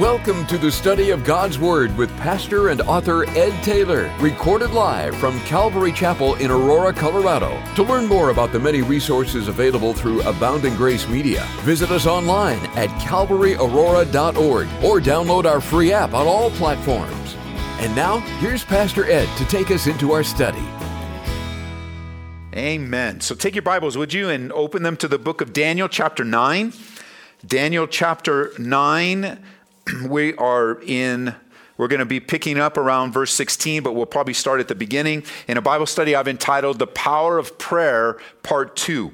Welcome to the study of God's Word with pastor and author Ed Taylor, recorded live from Calvary Chapel in Aurora, Colorado. To learn more about the many resources available through Abounding Grace Media, visit us online at calvaryaurora.org or download our free app on all platforms. And now, here's Pastor Ed to take us into our study. Amen. So take your Bibles, would you, and open them to the book of Daniel, chapter 9. Daniel, chapter 9 we are in we're going to be picking up around verse 16, but we'll probably start at the beginning. In a Bible study I've entitled The Power of Prayer, Part 2.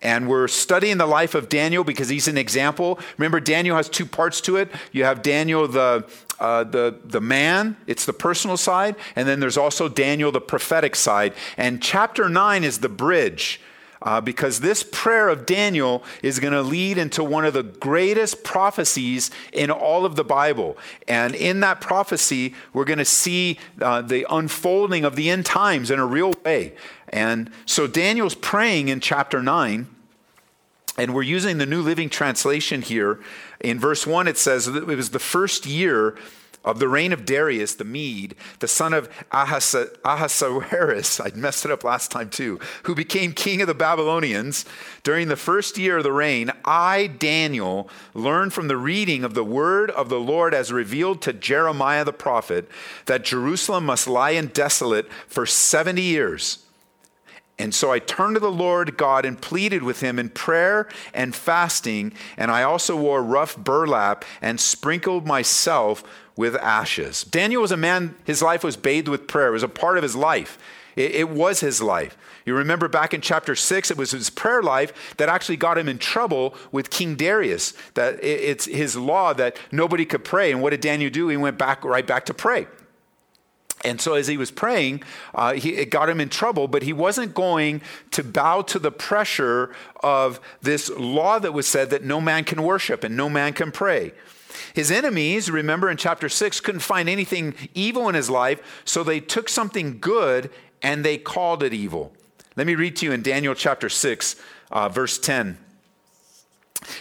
And we're studying the life of Daniel because he's an example. Remember, Daniel has two parts to it. You have Daniel, the, uh, the, the man, it's the personal side, and then there's also Daniel, the prophetic side. And chapter 9 is the bridge uh, because this prayer of Daniel is going to lead into one of the greatest prophecies in all of the Bible. And in that prophecy, we're going to see uh, the unfolding of the end times in a real way. And so Daniel's praying in chapter 9. And we're using the New Living Translation here. In verse 1, it says it was the first year of the reign of Darius the Mede, the son of Ahasuerus, I messed it up last time too, who became king of the Babylonians, during the first year of the reign, I, Daniel, learned from the reading of the word of the Lord as revealed to Jeremiah the prophet that Jerusalem must lie in desolate for 70 years. And so I turned to the Lord God and pleaded with him in prayer and fasting. And I also wore rough burlap and sprinkled myself with ashes. Daniel was a man, his life was bathed with prayer, it was a part of his life. It, it was his life. You remember back in chapter 6, it was his prayer life that actually got him in trouble with King Darius. That it's his law that nobody could pray. And what did Daniel do? He went back right back to pray. And so, as he was praying, uh, he, it got him in trouble, but he wasn't going to bow to the pressure of this law that was said that no man can worship and no man can pray. His enemies, remember in chapter 6, couldn't find anything evil in his life, so they took something good and they called it evil. Let me read to you in Daniel chapter 6, uh, verse 10.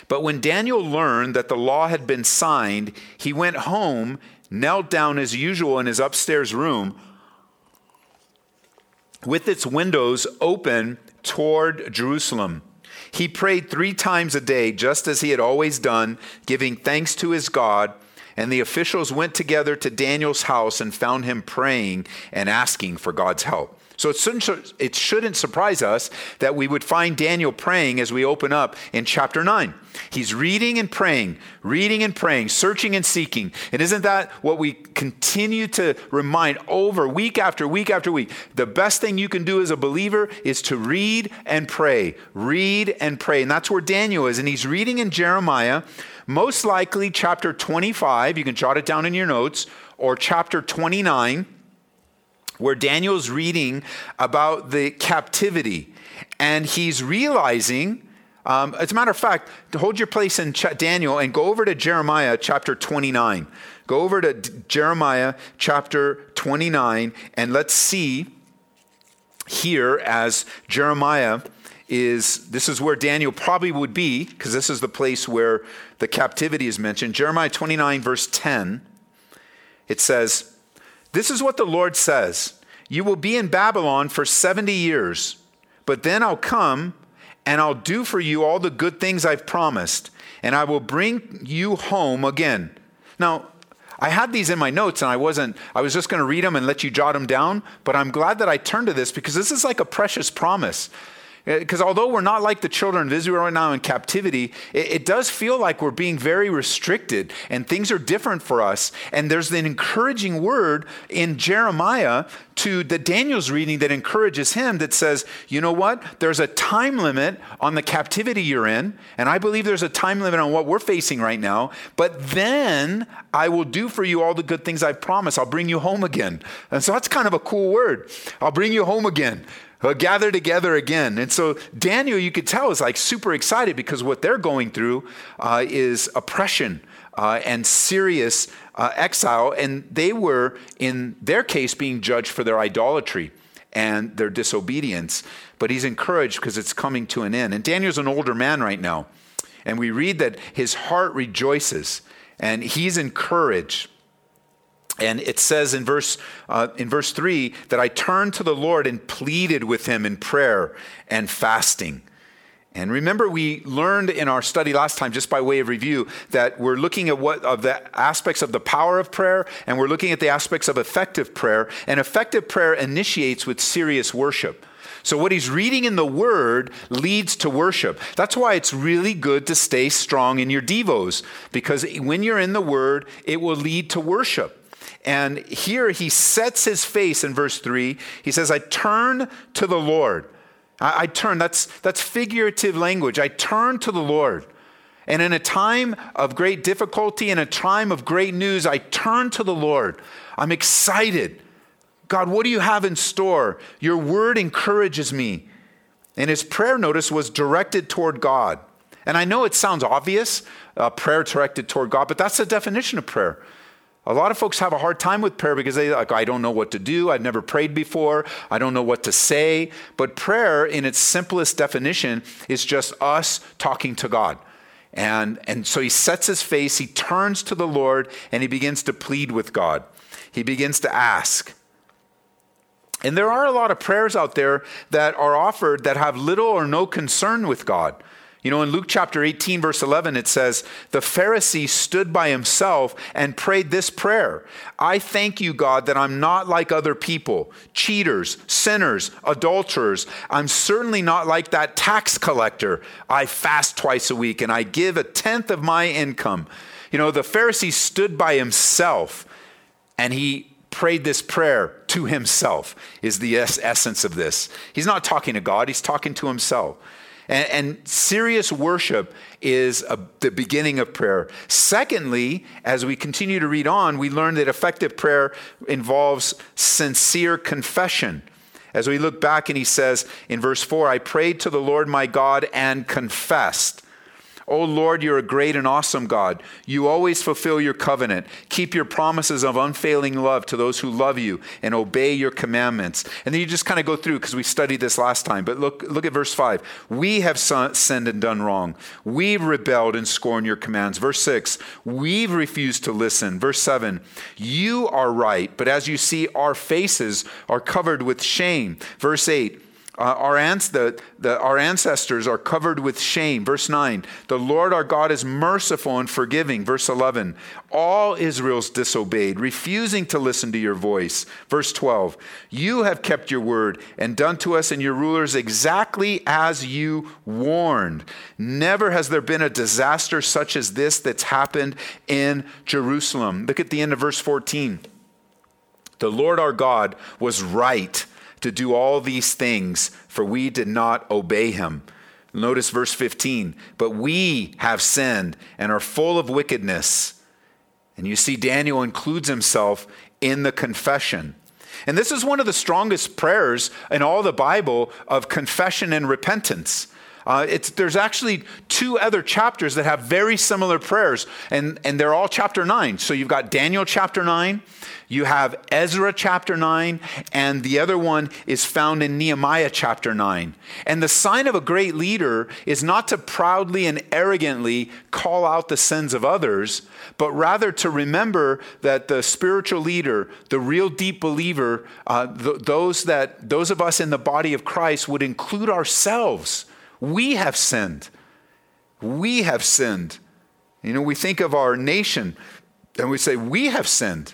But when Daniel learned that the law had been signed, he went home, knelt down as usual in his upstairs room with its windows open toward Jerusalem. He prayed three times a day, just as he had always done, giving thanks to his God. And the officials went together to Daniel's house and found him praying and asking for God's help. So it shouldn't, it shouldn't surprise us that we would find Daniel praying as we open up in chapter 9. He's reading and praying, reading and praying, searching and seeking. And isn't that what we continue to remind over week after week after week? The best thing you can do as a believer is to read and pray, read and pray. And that's where Daniel is. And he's reading in Jeremiah, most likely chapter 25. You can jot it down in your notes, or chapter 29 where Daniel's reading about the captivity and he's realizing. Um, as a matter of fact, to hold your place in Ch- Daniel and go over to Jeremiah chapter 29. Go over to D- Jeremiah chapter 29 and let's see here as Jeremiah is this is where Daniel probably would be because this is the place where the captivity is mentioned. Jeremiah 29 verse 10 it says this is what the Lord says You will be in Babylon for 70 years, but then I'll come and I'll do for you all the good things I've promised, and I will bring you home again. Now, I had these in my notes and I wasn't, I was just going to read them and let you jot them down, but I'm glad that I turned to this because this is like a precious promise. Because uh, although we're not like the children of Israel right now in captivity, it, it, does feel like we're being very restricted and things are different for us. And there's an encouraging word in Jeremiah to the Daniel's reading that encourages him that says, you know what? There's a time limit on the captivity you're in. And I believe there's a time limit on what we're facing right now. But then I will do for you all the good things I've promised. I'll bring you home again. And so that's kind of a cool word. I'll bring you home again uh, gather together again. And so Daniel, you could tell, is like super excited because what they're going through uh, is oppression uh, and serious uh, exile. And they were, in their case, being judged for their idolatry and their disobedience. But he's encouraged because it's coming to an end. And Daniel's an older man right now. And we read that his heart rejoices and he's encouraged. And it says in verse, uh, in verse 3 that I turned to the Lord and pleaded with him in prayer and fasting. And remember, we learned in our study last time, just by way of review, that we're looking at what of the aspects of the power of prayer, and we're looking at the aspects of effective prayer. And effective prayer initiates with serious worship. So, what he's reading in the Word leads to worship. That's why it's really good to stay strong in your Devos, because when you're in the Word, it will lead to worship. And here he sets his face in verse 3. He says, I turn to the Lord. I, I turn, that's, that's figurative language. I turn to the Lord. And in a time of great difficulty, in a time of great news, I turn to the Lord. I'm excited. God, what do you have in store? Your word encourages me. And his prayer, notice, was directed toward God. And I know it sounds obvious, uh, prayer directed toward God, but that's the definition of prayer. A lot of folks have a hard time with prayer because they like, I don't know what to do. I've never prayed before. I don't know what to say. But prayer, in its simplest definition, is just us talking to God. And, and so he sets his face, he turns to the Lord, and he begins to plead with God. He begins to ask. And there are a lot of prayers out there that are offered that have little or no concern with God. You know, in Luke chapter 18, verse 11, it says, The Pharisee stood by himself and prayed this prayer I thank you, God, that I'm not like other people, cheaters, sinners, adulterers. I'm certainly not like that tax collector. I fast twice a week and I give a tenth of my income. You know, the Pharisee stood by himself and he prayed this prayer to himself, is the essence of this. He's not talking to God, he's talking to himself. And, and serious worship is a, the beginning of prayer. Secondly, as we continue to read on, we learn that effective prayer involves sincere confession. As we look back and he says in verse 4, I prayed to the Lord my God and confessed. Oh Lord, you're a great and awesome God. You always fulfill your covenant. Keep your promises of unfailing love to those who love you and obey your commandments. And then you just kind of go through because we studied this last time. But look, look at verse 5. We have sinned and done wrong. We've rebelled and scorned your commands. Verse 6. We've refused to listen. Verse 7. You are right, but as you see, our faces are covered with shame. Verse 8. Uh, our, ans- the, the, our ancestors are covered with shame. Verse 9, the Lord our God is merciful and forgiving. Verse 11, all Israel's disobeyed, refusing to listen to your voice. Verse 12, you have kept your word and done to us and your rulers exactly as you warned. Never has there been a disaster such as this that's happened in Jerusalem. Look at the end of verse 14. The Lord our God was right to do all these things, for we did not obey him. Notice verse 15. But we have sinned and are full of wickedness. And you see, Daniel includes himself in the confession. And this is one of the strongest prayers in all the Bible of confession and repentance. Uh, there's actually two other chapters that have very similar prayers, and, and they're all chapter 9. So you've got Daniel chapter 9, you have Ezra chapter 9, and the other one is found in Nehemiah chapter 9. And the sign of a great leader is not to proudly and arrogantly call out the sins of others, but rather to remember that the spiritual leader, the real deep believer, uh, th- those, that, those of us in the body of Christ would include ourselves we have sinned. We have sinned. You know, we think of our nation and we say, We have sinned.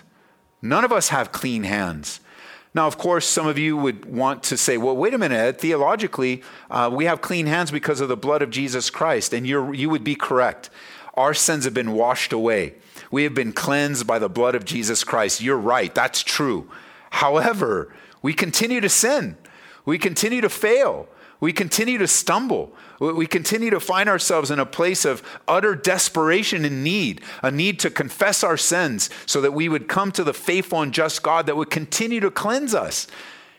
None of us have clean hands. Now, of course, some of you would want to say, well, wait a minute, theologically, uh, we have clean hands because of the blood of Jesus Christ. And you would be correct. Our sins have been washed away. We have been cleansed by the blood of Jesus Christ. You're right, that's true. However, we continue to sin, we continue to fail. We continue to stumble. We continue to find ourselves in a place of utter desperation and need, a need to confess our sins so that we would come to the faithful and just God that would continue to cleanse us.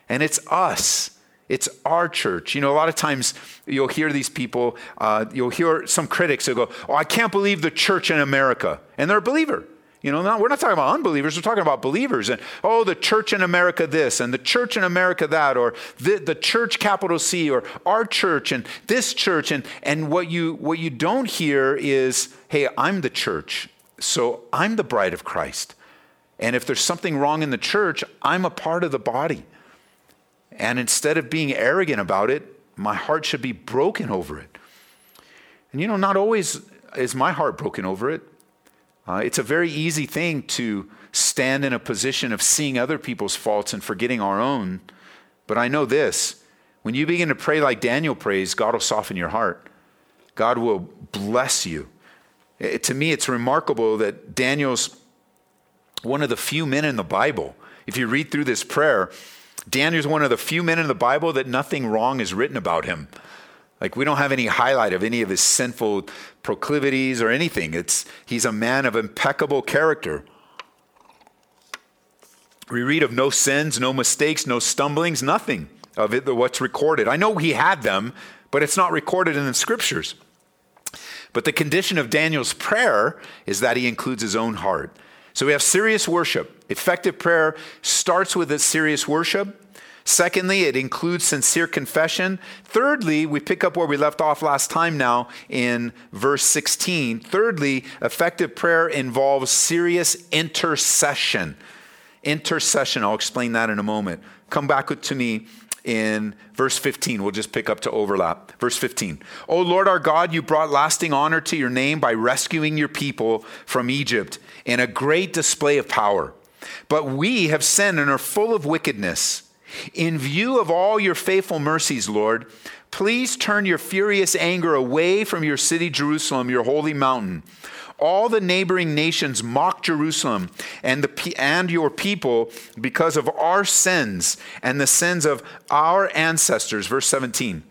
And it's us. It's our church. You know, a lot of times you'll hear these people, uh, you'll hear some critics who go, Oh, I can't believe the church in America. And they're a believer. You know, not, we're not talking about unbelievers, we're talking about believers. And, oh, the church in America this, and the church in America that, or the, the church capital C, or our church, and this church. And, and what, you, what you don't hear is, hey, I'm the church. So I'm the bride of Christ. And if there's something wrong in the church, I'm a part of the body. And instead of being arrogant about it, my heart should be broken over it. And you know, not always is my heart broken over it. Uh, it's a very easy thing to stand in a position of seeing other people's faults and forgetting our own. But I know this when you begin to pray like Daniel prays, God will soften your heart. God will bless you. It, to me, it's remarkable that Daniel's one of the few men in the Bible. If you read through this prayer, Daniel's one of the few men in the Bible that nothing wrong is written about him. Like we don't have any highlight of any of his sinful proclivities or anything. It's he's a man of impeccable character. We read of no sins, no mistakes, no stumblings, nothing of it, what's recorded. I know he had them, but it's not recorded in the scriptures. But the condition of Daniel's prayer is that he includes his own heart. So we have serious worship. Effective prayer starts with a serious worship. Secondly, it includes sincere confession. Thirdly, we pick up where we left off last time now in verse 16. Thirdly, effective prayer involves serious intercession. Intercession, I'll explain that in a moment. Come back to me in verse 15. We'll just pick up to overlap. Verse 15. O Lord our God, you brought lasting honor to your name by rescuing your people from Egypt in a great display of power. But we have sinned and are full of wickedness. In view of all your faithful mercies, Lord, please turn your furious anger away from your city, Jerusalem, your holy mountain. All the neighboring nations mock Jerusalem and, the, and your people because of our sins and the sins of our ancestors. Verse 17.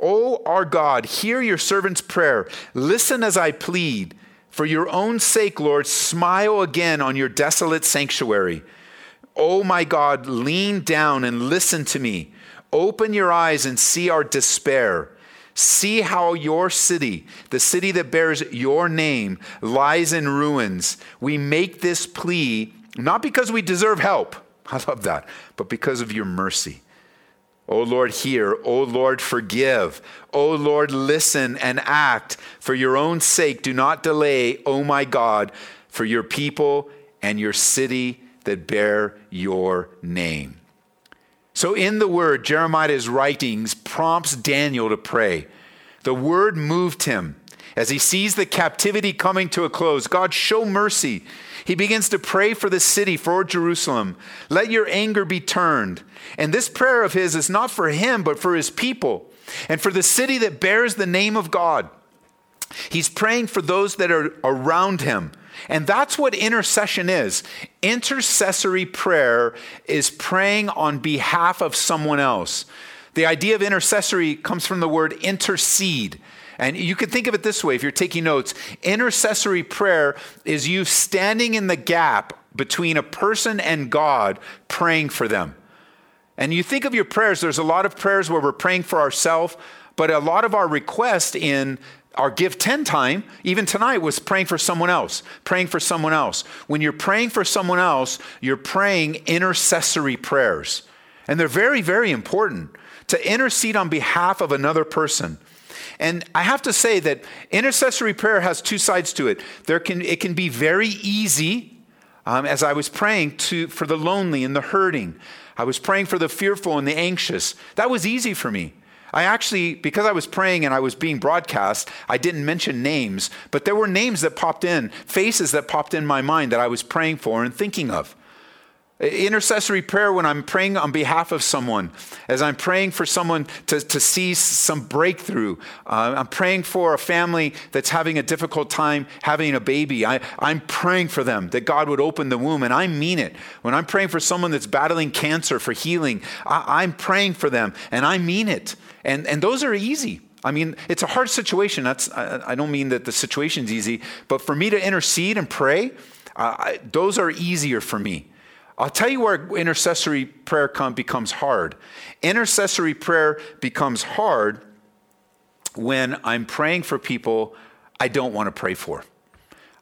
O our God, hear your servant's prayer. Listen as I plead. For your own sake, Lord, smile again on your desolate sanctuary. Oh my God, lean down and listen to me. Open your eyes and see our despair. See how your city, the city that bears your name, lies in ruins. We make this plea not because we deserve help, I love that, but because of your mercy. O Lord, hear. O Lord, forgive. O Lord, listen and act. For your own sake, do not delay, O my God, for your people and your city that bear your name. So, in the word, Jeremiah's writings prompts Daniel to pray. The word moved him. As he sees the captivity coming to a close, God, show mercy. He begins to pray for the city, for Jerusalem. Let your anger be turned. And this prayer of his is not for him, but for his people and for the city that bears the name of God. He's praying for those that are around him, and that's what intercession is. Intercessory prayer is praying on behalf of someone else. The idea of intercessory comes from the word intercede. And you can think of it this way if you're taking notes intercessory prayer is you standing in the gap between a person and God, praying for them. And you think of your prayers, there's a lot of prayers where we're praying for ourselves, but a lot of our request in our give 10 time, even tonight, was praying for someone else, praying for someone else. When you're praying for someone else, you're praying intercessory prayers. And they're very, very important to intercede on behalf of another person. And I have to say that intercessory prayer has two sides to it. There can, it can be very easy, um, as I was praying to, for the lonely and the hurting. I was praying for the fearful and the anxious. That was easy for me. I actually, because I was praying and I was being broadcast, I didn't mention names, but there were names that popped in, faces that popped in my mind that I was praying for and thinking of. Intercessory prayer when I'm praying on behalf of someone, as I'm praying for someone to, to see some breakthrough. Uh, I'm praying for a family that's having a difficult time having a baby. I, I'm praying for them that God would open the womb, and I mean it. When I'm praying for someone that's battling cancer for healing, I, I'm praying for them, and I mean it. And, and those are easy. I mean, it's a hard situation. That's, I, I don't mean that the situation's easy, but for me to intercede and pray, uh, I, those are easier for me. I'll tell you where intercessory prayer come, becomes hard. Intercessory prayer becomes hard when I'm praying for people I don't want to pray for.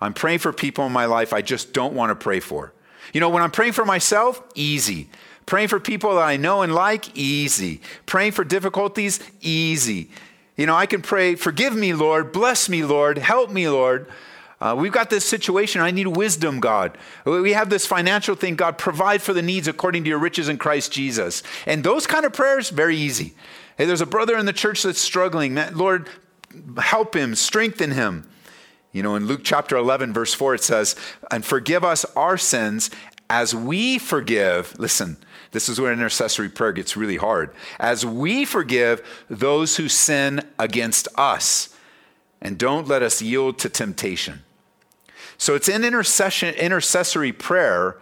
I'm praying for people in my life I just don't want to pray for. You know, when I'm praying for myself, easy. Praying for people that I know and like, easy. Praying for difficulties, easy. You know, I can pray, forgive me, Lord, bless me, Lord, help me, Lord. Uh, we've got this situation. I need wisdom, God. We have this financial thing. God, provide for the needs according to your riches in Christ Jesus. And those kind of prayers, very easy. Hey, there's a brother in the church that's struggling. Lord, help him, strengthen him. You know, in Luke chapter 11, verse 4, it says, And forgive us our sins as we forgive. Listen, this is where intercessory prayer gets really hard. As we forgive those who sin against us. And don't let us yield to temptation. So it's in intercession, intercessory prayer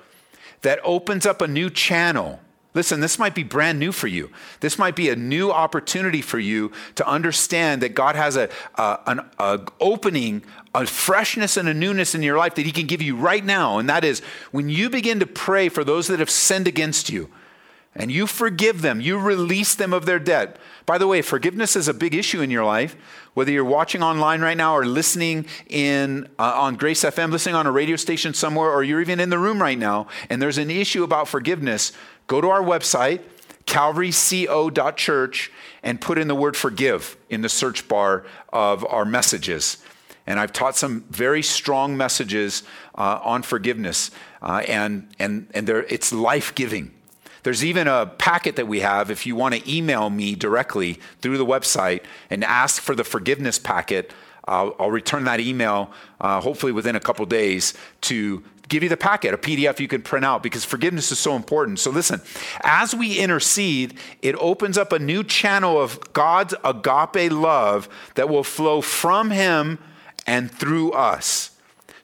that opens up a new channel. Listen, this might be brand new for you. This might be a new opportunity for you to understand that God has a, a an a opening, a freshness and a newness in your life that He can give you right now. And that is when you begin to pray for those that have sinned against you and you forgive them, you release them of their debt. By the way, forgiveness is a big issue in your life. Whether you're watching online right now or listening in uh, on Grace FM, listening on a radio station somewhere, or you're even in the room right now, and there's an issue about forgiveness, go to our website, calvaryco.church, and put in the word forgive in the search bar of our messages. And I've taught some very strong messages uh, on forgiveness, uh, and, and, and it's life giving. There's even a packet that we have if you want to email me directly through the website and ask for the forgiveness packet. I'll, I'll return that email uh, hopefully within a couple days to give you the packet, a PDF you can print out because forgiveness is so important. So listen, as we intercede, it opens up a new channel of God's agape love that will flow from Him and through us.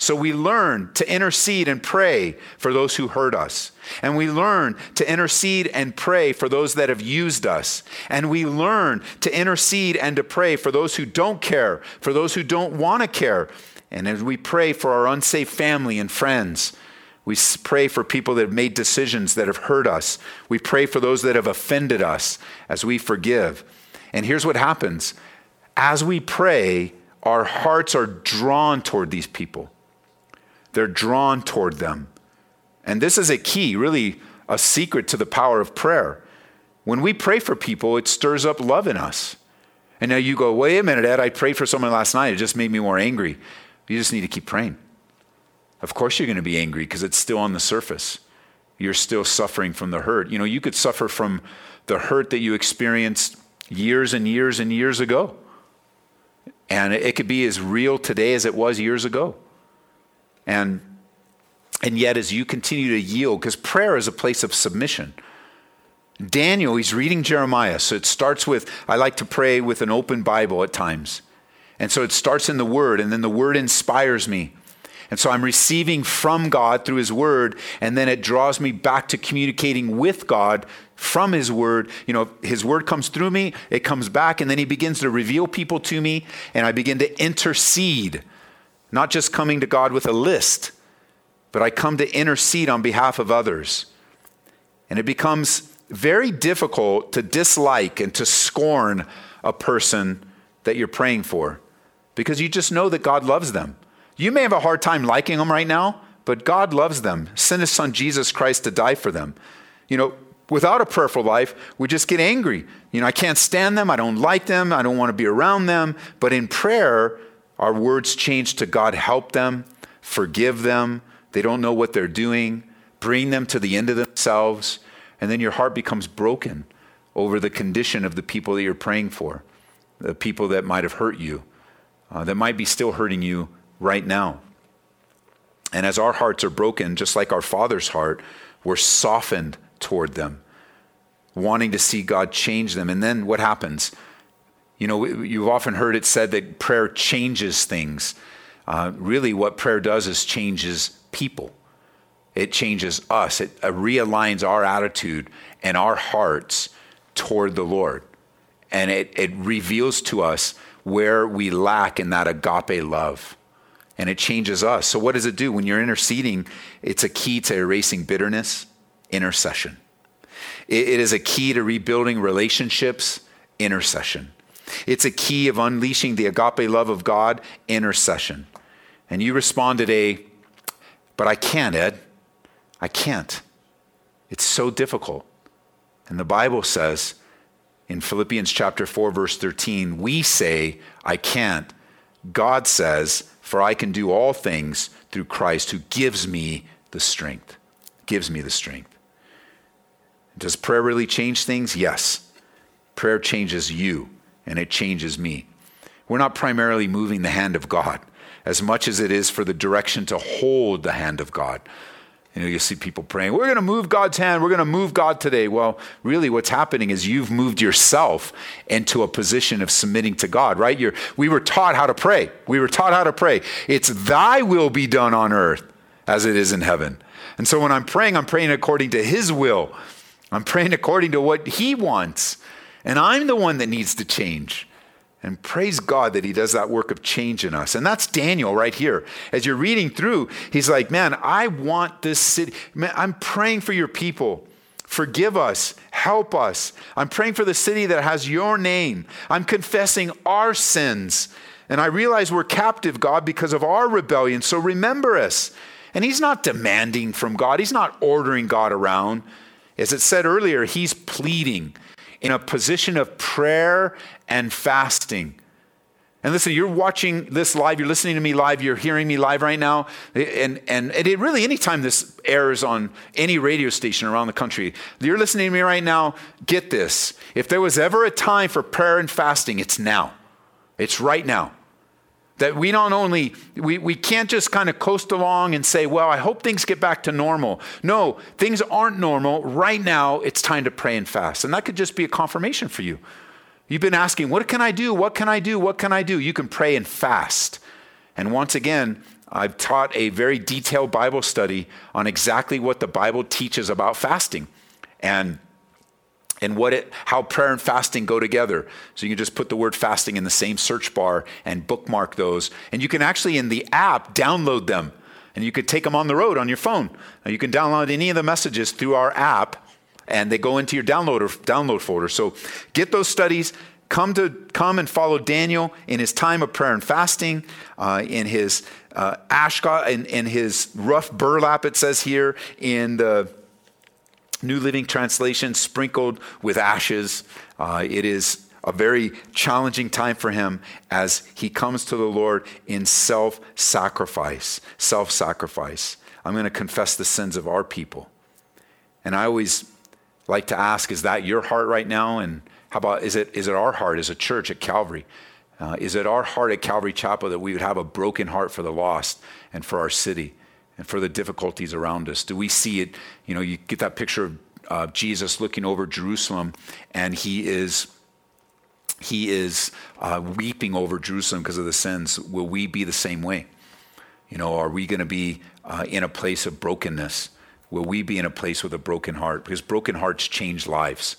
So we learn to intercede and pray for those who hurt us. And we learn to intercede and pray for those that have used us. And we learn to intercede and to pray for those who don't care, for those who don't want to care. And as we pray for our unsafe family and friends, we pray for people that have made decisions that have hurt us. We pray for those that have offended us as we forgive. And here's what happens as we pray, our hearts are drawn toward these people. They're drawn toward them. And this is a key, really a secret to the power of prayer. When we pray for people, it stirs up love in us. And now you go, wait a minute, Ed, I prayed for someone last night. It just made me more angry. You just need to keep praying. Of course, you're going to be angry because it's still on the surface. You're still suffering from the hurt. You know, you could suffer from the hurt that you experienced years and years and years ago. And it could be as real today as it was years ago. And, and yet, as you continue to yield, because prayer is a place of submission. Daniel, he's reading Jeremiah. So it starts with, I like to pray with an open Bible at times. And so it starts in the Word, and then the Word inspires me. And so I'm receiving from God through His Word, and then it draws me back to communicating with God from His Word. You know, His Word comes through me, it comes back, and then He begins to reveal people to me, and I begin to intercede not just coming to God with a list, but I come to intercede on behalf of others. And it becomes very difficult to dislike and to scorn a person that you're praying for because you just know that God loves them. You may have a hard time liking them right now, but God loves them. Sent his son Jesus Christ to die for them. You know, without a prayerful life, we just get angry. You know, I can't stand them. I don't like them. I don't want to be around them. But in prayer, our words change to God, help them, forgive them. They don't know what they're doing. Bring them to the end of themselves. And then your heart becomes broken over the condition of the people that you're praying for, the people that might have hurt you, uh, that might be still hurting you right now. And as our hearts are broken, just like our Father's heart, we're softened toward them, wanting to see God change them. And then what happens? You know, you've often heard it said that prayer changes things. Uh, really, what prayer does is changes people. It changes us. It uh, realigns our attitude and our hearts toward the Lord. And it, it reveals to us where we lack in that agape love. And it changes us. So, what does it do? When you're interceding, it's a key to erasing bitterness, intercession. it, it is a key to rebuilding relationships, intercession. It's a key of unleashing the agape love of God, intercession. And you responded a, but I can't, Ed. I can't. It's so difficult. And the Bible says in Philippians chapter 4 verse 13, we say I can't. God says, For I can do all things through Christ who gives me the strength. Gives me the strength. Does prayer really change things? Yes. Prayer changes you and it changes me. We're not primarily moving the hand of God as much as it is for the direction to hold the hand of God. You know, you see people praying, we're going to move God's hand, we're going to move God today. Well, really, what's happening is you've moved yourself into a position of submitting to God, right? You're, we were taught how to pray. We were taught how to pray. It's thy will be done on earth as it is in heaven. And so when I'm praying, I'm praying according to his will. I'm praying according to what he wants. And I'm the one that needs to change. And praise God that he does that work of change in us. And that's Daniel right here. As you're reading through, he's like, Man, I want this city. Man, I'm praying for your people. Forgive us. Help us. I'm praying for the city that has your name. I'm confessing our sins. And I realize we're captive, God, because of our rebellion. So remember us. And he's not demanding from God, he's not ordering God around. As it said earlier, he's pleading in a position of prayer and fasting. And listen, you're watching this live, you're listening to me live, you're hearing me live right now. And, and, it really, anytime this airs on any radio station around the country, you're listening to me right now, get this. If there was ever a time for prayer and fasting, it's now. It's right now. That we don't only, we, we can't just kind of coast along and say, well, I hope things get back to normal. No, things aren't normal. Right now, it's time to pray and fast. And that could just be a confirmation for you. You've been asking, what can I do? What can I do? What can I do? You can pray and fast. And once again, I've taught a very detailed Bible study on exactly what the Bible teaches about fasting. And and what it, how prayer and fasting go together. So you can just put the word fasting in the same search bar and bookmark those. And you can actually, in the app, download them. And you could take them on the road on your phone. You can download any of the messages through our app, and they go into your download, or, download folder. So get those studies. Come to come and follow Daniel in his time of prayer and fasting, uh, in his uh, in, in his rough burlap. It says here in the New Living Translation, sprinkled with ashes. Uh, it is a very challenging time for him as he comes to the Lord in self sacrifice. Self sacrifice. I'm going to confess the sins of our people. And I always like to ask, is that your heart right now? And how about, is it, is it our heart as a church at Calvary? Uh, is it our heart at Calvary Chapel that we would have a broken heart for the lost and for our city? And for the difficulties around us? Do we see it? You know, you get that picture of uh, Jesus looking over Jerusalem, and he is he is uh, weeping over Jerusalem because of the sins. Will we be the same way? You know, are we going to be uh, in a place of brokenness? Will we be in a place with a broken heart? Because broken hearts change lives.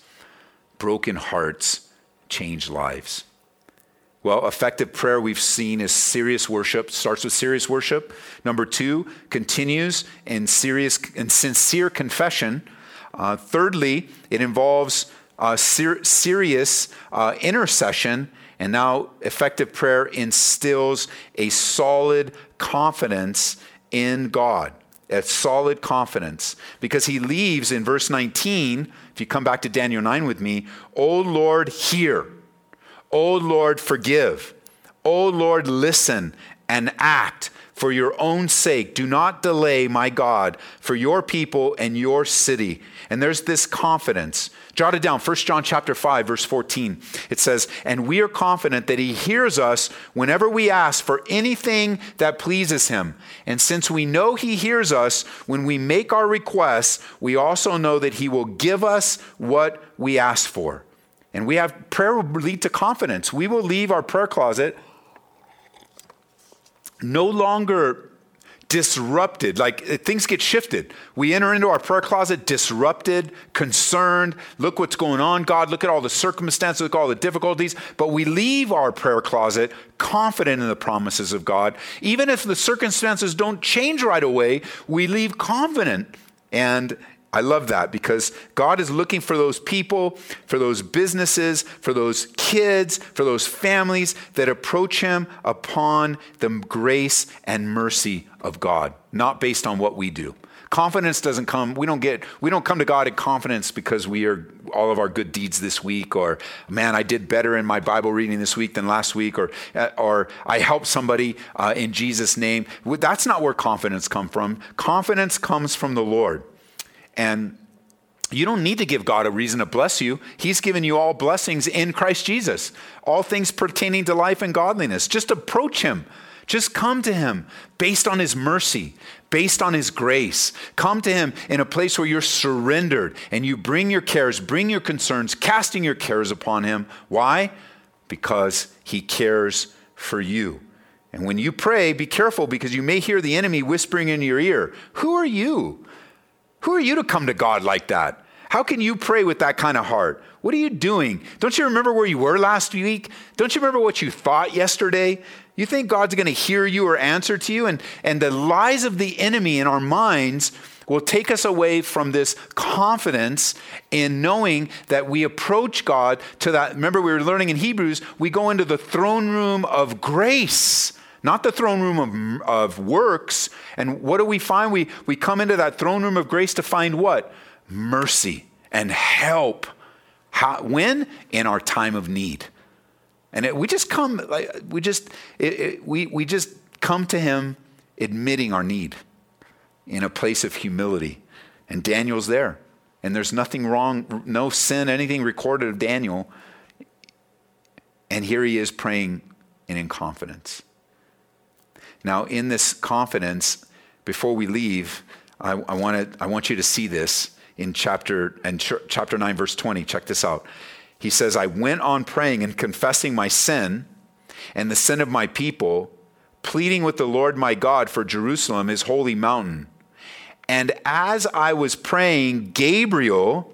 Broken hearts change lives. Well, effective prayer we've seen is serious worship. Starts with serious worship. Number two, continues in serious and sincere confession. Uh, thirdly, it involves uh, ser- serious uh, intercession. And now, effective prayer instills a solid confidence in God. A solid confidence. Because he leaves in verse 19, if you come back to Daniel 9 with me, O Lord, hear. O Lord, forgive. O Lord, listen and act for your own sake. Do not delay, my God, for your people and your city. And there's this confidence. Jot it down, 1 John chapter 5, verse 14. It says, And we are confident that he hears us whenever we ask for anything that pleases him. And since we know he hears us when we make our requests, we also know that he will give us what we ask for. And we have prayer will lead to confidence. We will leave our prayer closet no longer disrupted, like uh, things get shifted. We enter into our prayer closet disrupted, concerned. Look what's going on, God. Look at all the circumstances, look at all the difficulties. But we leave our prayer closet confident in the promises of God. Even if the circumstances don't change right away, we leave confident and I love that because God is looking for those people, for those businesses, for those kids, for those families that approach Him upon the grace and mercy of God, not based on what we do. Confidence doesn't come, we don't get, we don't come to God in confidence because we are all of our good deeds this week, or man, I did better in my Bible reading this week than last week, or, uh, or I helped somebody uh, in Jesus' name. That's not where confidence comes from. Confidence comes from the Lord. And you don't need to give God a reason to bless you. He's given you all blessings in Christ Jesus, all things pertaining to life and godliness. Just approach Him. Just come to Him based on His mercy, based on His grace. Come to Him in a place where you're surrendered and you bring your cares, bring your concerns, casting your cares upon Him. Why? Because He cares for you. And when you pray, be careful because you may hear the enemy whispering in your ear, Who are you? Who are you to come to God like that? How can you pray with that kind of heart? What are you doing? Don't you remember where you were last week? Don't you remember what you thought yesterday? You think God's going to hear you or answer to you? And, and the lies of the enemy in our minds will take us away from this confidence in knowing that we approach God to that. Remember, we were learning in Hebrews, we go into the throne room of grace, not the throne room of, of works. And what do we find? We, we come into that throne room of grace to find what? Mercy and help. How, when? In our time of need. And it, we just come, like, we just, it, it, we, we just come to him admitting our need in a place of humility. And Daniel's there. And there's nothing wrong, no sin, anything recorded of Daniel. And here he is praying and in confidence. Now, in this confidence, before we leave, I, I, wanna, I want you to see this in chapter, and ch- chapter 9, verse 20. Check this out. He says, I went on praying and confessing my sin and the sin of my people, pleading with the Lord my God for Jerusalem, his holy mountain. And as I was praying, Gabriel,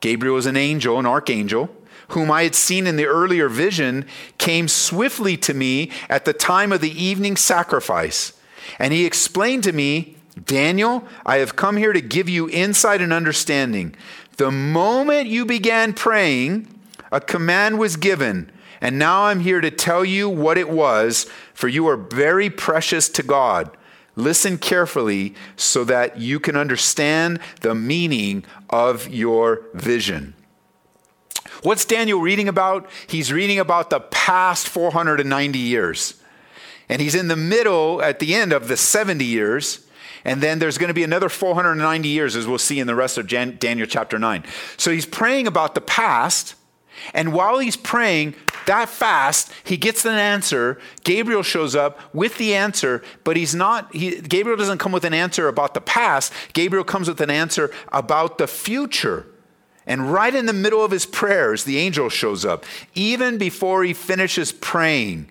Gabriel is an angel, an archangel, whom I had seen in the earlier vision, came swiftly to me at the time of the evening sacrifice. And he explained to me, Daniel, I have come here to give you insight and understanding. The moment you began praying, a command was given, and now I'm here to tell you what it was, for you are very precious to God. Listen carefully so that you can understand the meaning of your vision. What's Daniel reading about? He's reading about the past 490 years. And he's in the middle, at the end of the 70 years. And then there's going to be another 490 years, as we'll see in the rest of Jan- Daniel chapter 9. So he's praying about the past. And while he's praying that fast, he gets an answer. Gabriel shows up with the answer, but he's not, he, Gabriel doesn't come with an answer about the past. Gabriel comes with an answer about the future. And right in the middle of his prayers, the angel shows up, even before he finishes praying.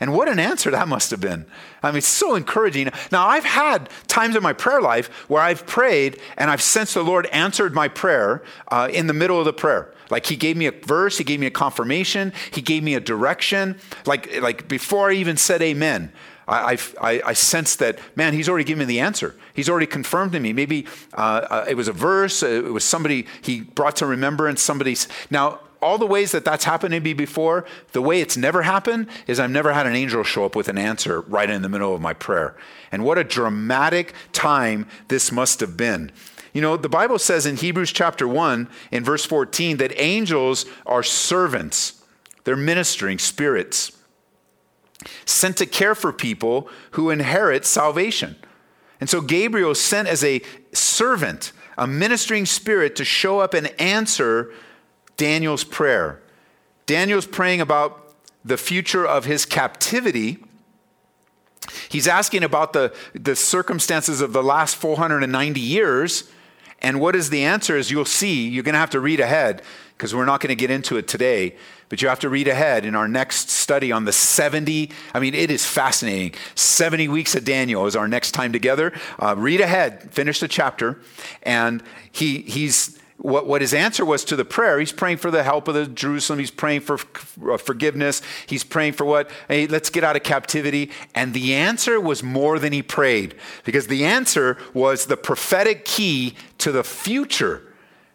And what an answer that must have been. I mean, so encouraging. Now, I've had times in my prayer life where I've prayed and I've sensed the Lord answered my prayer uh, in the middle of the prayer. Like he gave me a verse, he gave me a confirmation, he gave me a direction. Like, like before I even said amen, I, I, I sensed that, man, he's already given me the answer. He's already confirmed to me. Maybe uh, uh, it was a verse, it was somebody he brought to remembrance, somebody's. Now, all the ways that that's happened to me before, the way it's never happened is I've never had an angel show up with an answer right in the middle of my prayer. And what a dramatic time this must have been. You know, the Bible says in Hebrews chapter 1, in verse 14, that angels are servants, they're ministering spirits sent to care for people who inherit salvation. And so Gabriel sent as a servant, a ministering spirit to show up and answer Daniel's prayer. Daniel's praying about the future of his captivity. He's asking about the, the circumstances of the last 490 years. And what is the answer? As you'll see, you're going to have to read ahead because we're not going to get into it today, but you have to read ahead in our next study on the 70. I mean, it is fascinating. 70 weeks of Daniel is our next time together. Uh, read ahead, finish the chapter, and he, he's what, what his answer was to the prayer. He's praying for the help of the Jerusalem. He's praying for uh, forgiveness. He's praying for what? Hey, let's get out of captivity. And the answer was more than he prayed because the answer was the prophetic key to the future.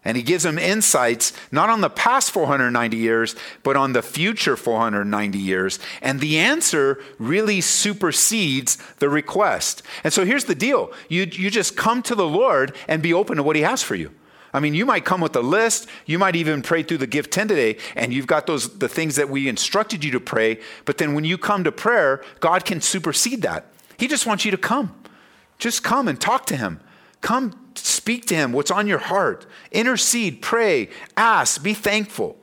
And he gives them insights not on the past 490 years, but on the future 490 years. And the answer really supersedes the request. And so here's the deal you, you just come to the Lord and be open to what he has for you. I mean, you might come with a list. You might even pray through the gift 10 today, and you've got those the things that we instructed you to pray. But then when you come to prayer, God can supersede that. He just wants you to come. Just come and talk to him. Come speak to him what's on your heart. Intercede, pray, ask, be thankful.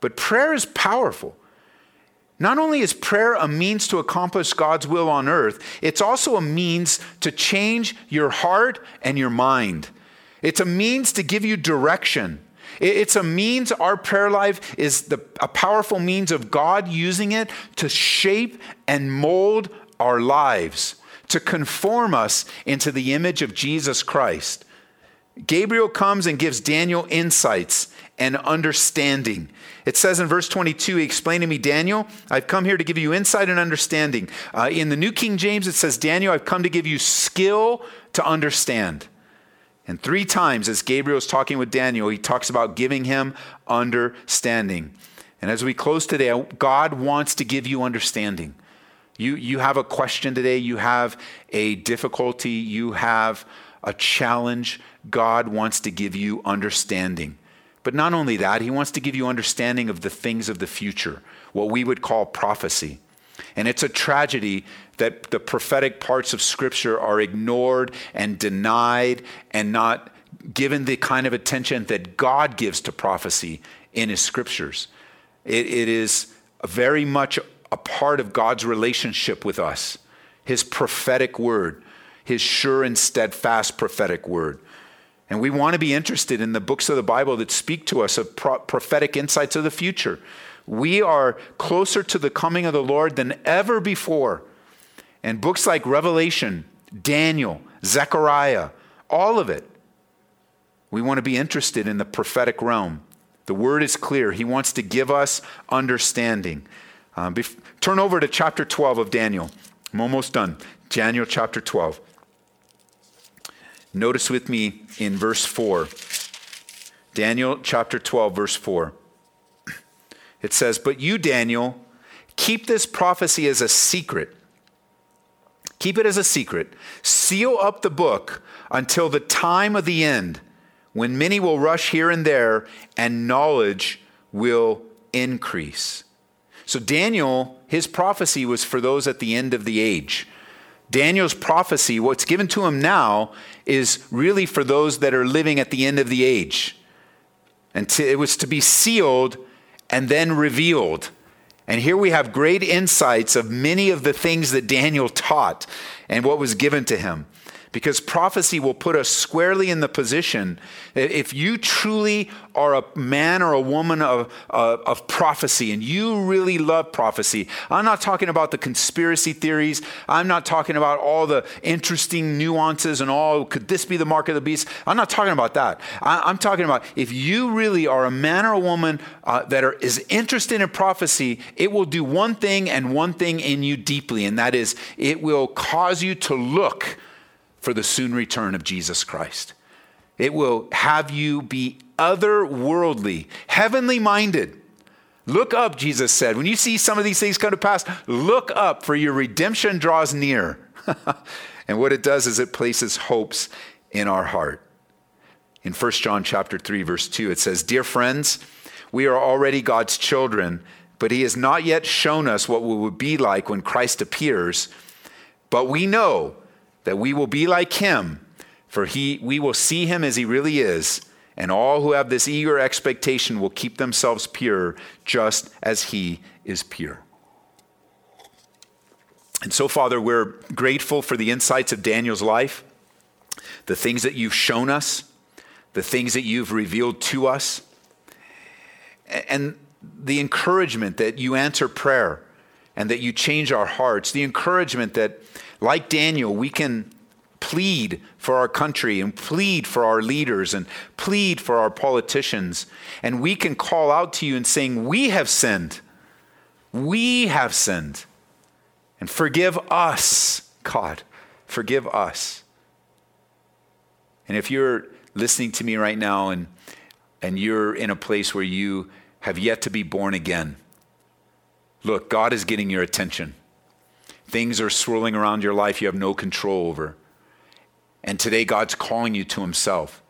But prayer is powerful. Not only is prayer a means to accomplish God's will on earth, it's also a means to change your heart and your mind. It's a means to give you direction. It's a means, our prayer life is the, a powerful means of God using it to shape and mold our lives to conform us into the image of Jesus Christ. Gabriel comes and gives Daniel insights and understanding. It says in verse 22, he explained to me, Daniel, I've come here to give you insight and understanding. Uh, in the New King James, it says, Daniel, I've come to give you skill to understand. And three times, as Gabriel is talking with Daniel, he talks about giving him understanding. And as we close today, God wants to give you understanding. You, you have a question today, you have a difficulty, you have a challenge. God wants to give you understanding. But not only that, He wants to give you understanding of the things of the future, what we would call prophecy. And it's a tragedy that the prophetic parts of Scripture are ignored and denied and not given the kind of attention that God gives to prophecy in His Scriptures. it, it is very much a part of God's relationship with us, His prophetic word, His sure and steadfast prophetic word. And we want to be interested in the books of the Bible that speak to us of pro- prophetic insights of the future. We are closer to the coming of the Lord than ever before. And books like Revelation, Daniel, Zechariah, all of it, we want to be interested in the prophetic realm. The word is clear. He wants to give us understanding. Um, bef- turn over to chapter 12 of Daniel. I'm almost done. Daniel chapter 12. Notice with me in verse 4. Daniel chapter 12, verse 4. It says, But you, Daniel, keep this prophecy as a secret. Keep it as a secret. Seal up the book until the time of the end, when many will rush here and there, and knowledge will increase. So, Daniel, his prophecy was for those at the end of the age. Daniel's prophecy, what's given to him now, is really for those that are living at the end of the age. And to, it was to be sealed and then revealed. And here we have great insights of many of the things that Daniel taught and what was given to him because prophecy will put us squarely in the position. If you truly are a man or a woman of, uh, of prophecy and you really love prophecy, I'm not talking about the conspiracy theories. I'm not talking about all the interesting nuances and all, could this be the mark of the beast? I'm not talking about that. I, am talking about if you really are a man or a woman uh, that are, is interested in prophecy, it will do one thing and one thing in you deeply, and that is it will cause you to look for the soon return of Jesus Christ. It will have you be otherworldly, heavenly minded. Look up, Jesus said. When you see some of these things come to pass, look up, for your redemption draws near. and what it does is it places hopes in our heart. In 1 John chapter 3 verse 2 it says, "Dear friends, we are already God's children, but he has not yet shown us what we will be like when Christ appears, but we know that we will be like him, for he, we will see him as he really is, and all who have this eager expectation will keep themselves pure, just as he is pure. And so, Father, we're grateful for the insights of Daniel's life, the things that you've shown us, the things that you've revealed to us, and the encouragement that you answer prayer and that you change our hearts, the encouragement that like Daniel, we can plead for our country and plead for our leaders and plead for our politicians. And we can call out to you and saying, We have sinned. We have sinned. And forgive us, God. Forgive us. And if you're listening to me right now and, and you're in a place where you have yet to be born again, look, God is getting your attention. Things are swirling around your life you have no control over. And today, God's calling you to Himself.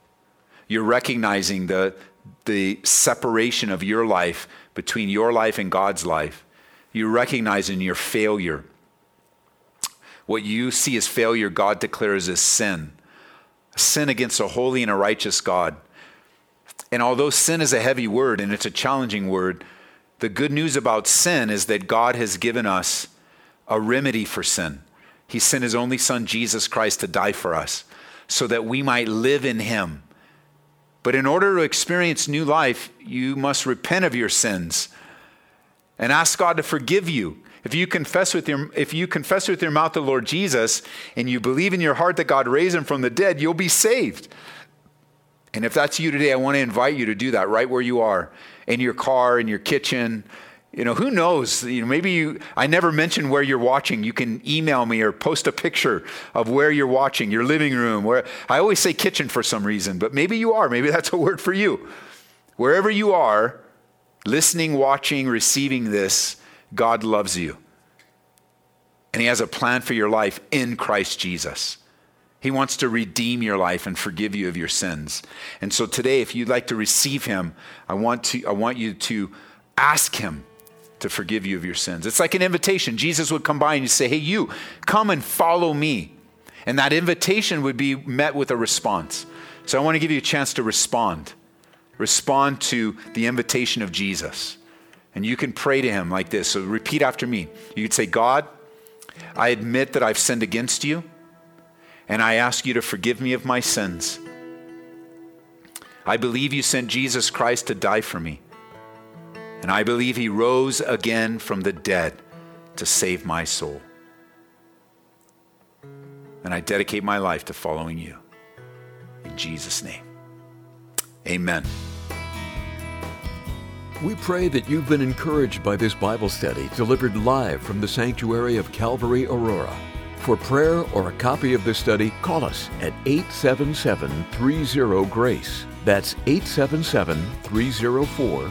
You're recognizing the, the separation of your life between your life and God's life. You're recognizing your failure. What you see as failure, God declares as sin. Sin against a holy and a righteous God. And although sin is a heavy word and it's a challenging word, the good news about sin is that God has given us a remedy for sin. He sent his only son, Jesus Christ, to die for us so that we might live in him. But in order to experience new life, you must repent of your sins and ask God to forgive you. If you confess with your if you confess with your mouth the Lord Jesus and you believe in your heart that God raised him from the dead, you'll be saved. And if that's you today, I want to invite you to do that right where you are, in your car, in your kitchen. You know, who knows? You know, maybe you, I never mentioned where you're watching. You can email me or post a picture of where you're watching, your living room. Where I always say kitchen for some reason, but maybe you are. Maybe that's a word for you. Wherever you are, listening, watching, receiving this, God loves you. And He has a plan for your life in Christ Jesus. He wants to redeem your life and forgive you of your sins. And so today, if you'd like to receive him, I want, to, I want you to ask him to forgive you of your sins. It's like an invitation. Jesus would come by and say, Hey, you, come and follow me. And that invitation would be met with a response. So I want to give you a chance to respond. Respond to the invitation of Jesus. And you can pray to him like this. So repeat after me. You could say, God, I admit that I've sinned against you and I ask you to forgive me of my sins. I believe you sent Jesus Christ to die for me, and I believe he rose again from the dead to save my soul. And I dedicate my life to following you. In Jesus' name, amen. We pray that you've been encouraged by this Bible study delivered live from the sanctuary of Calvary Aurora. For prayer or a copy of this study, call us at 877 30 GRACE. That's 877 304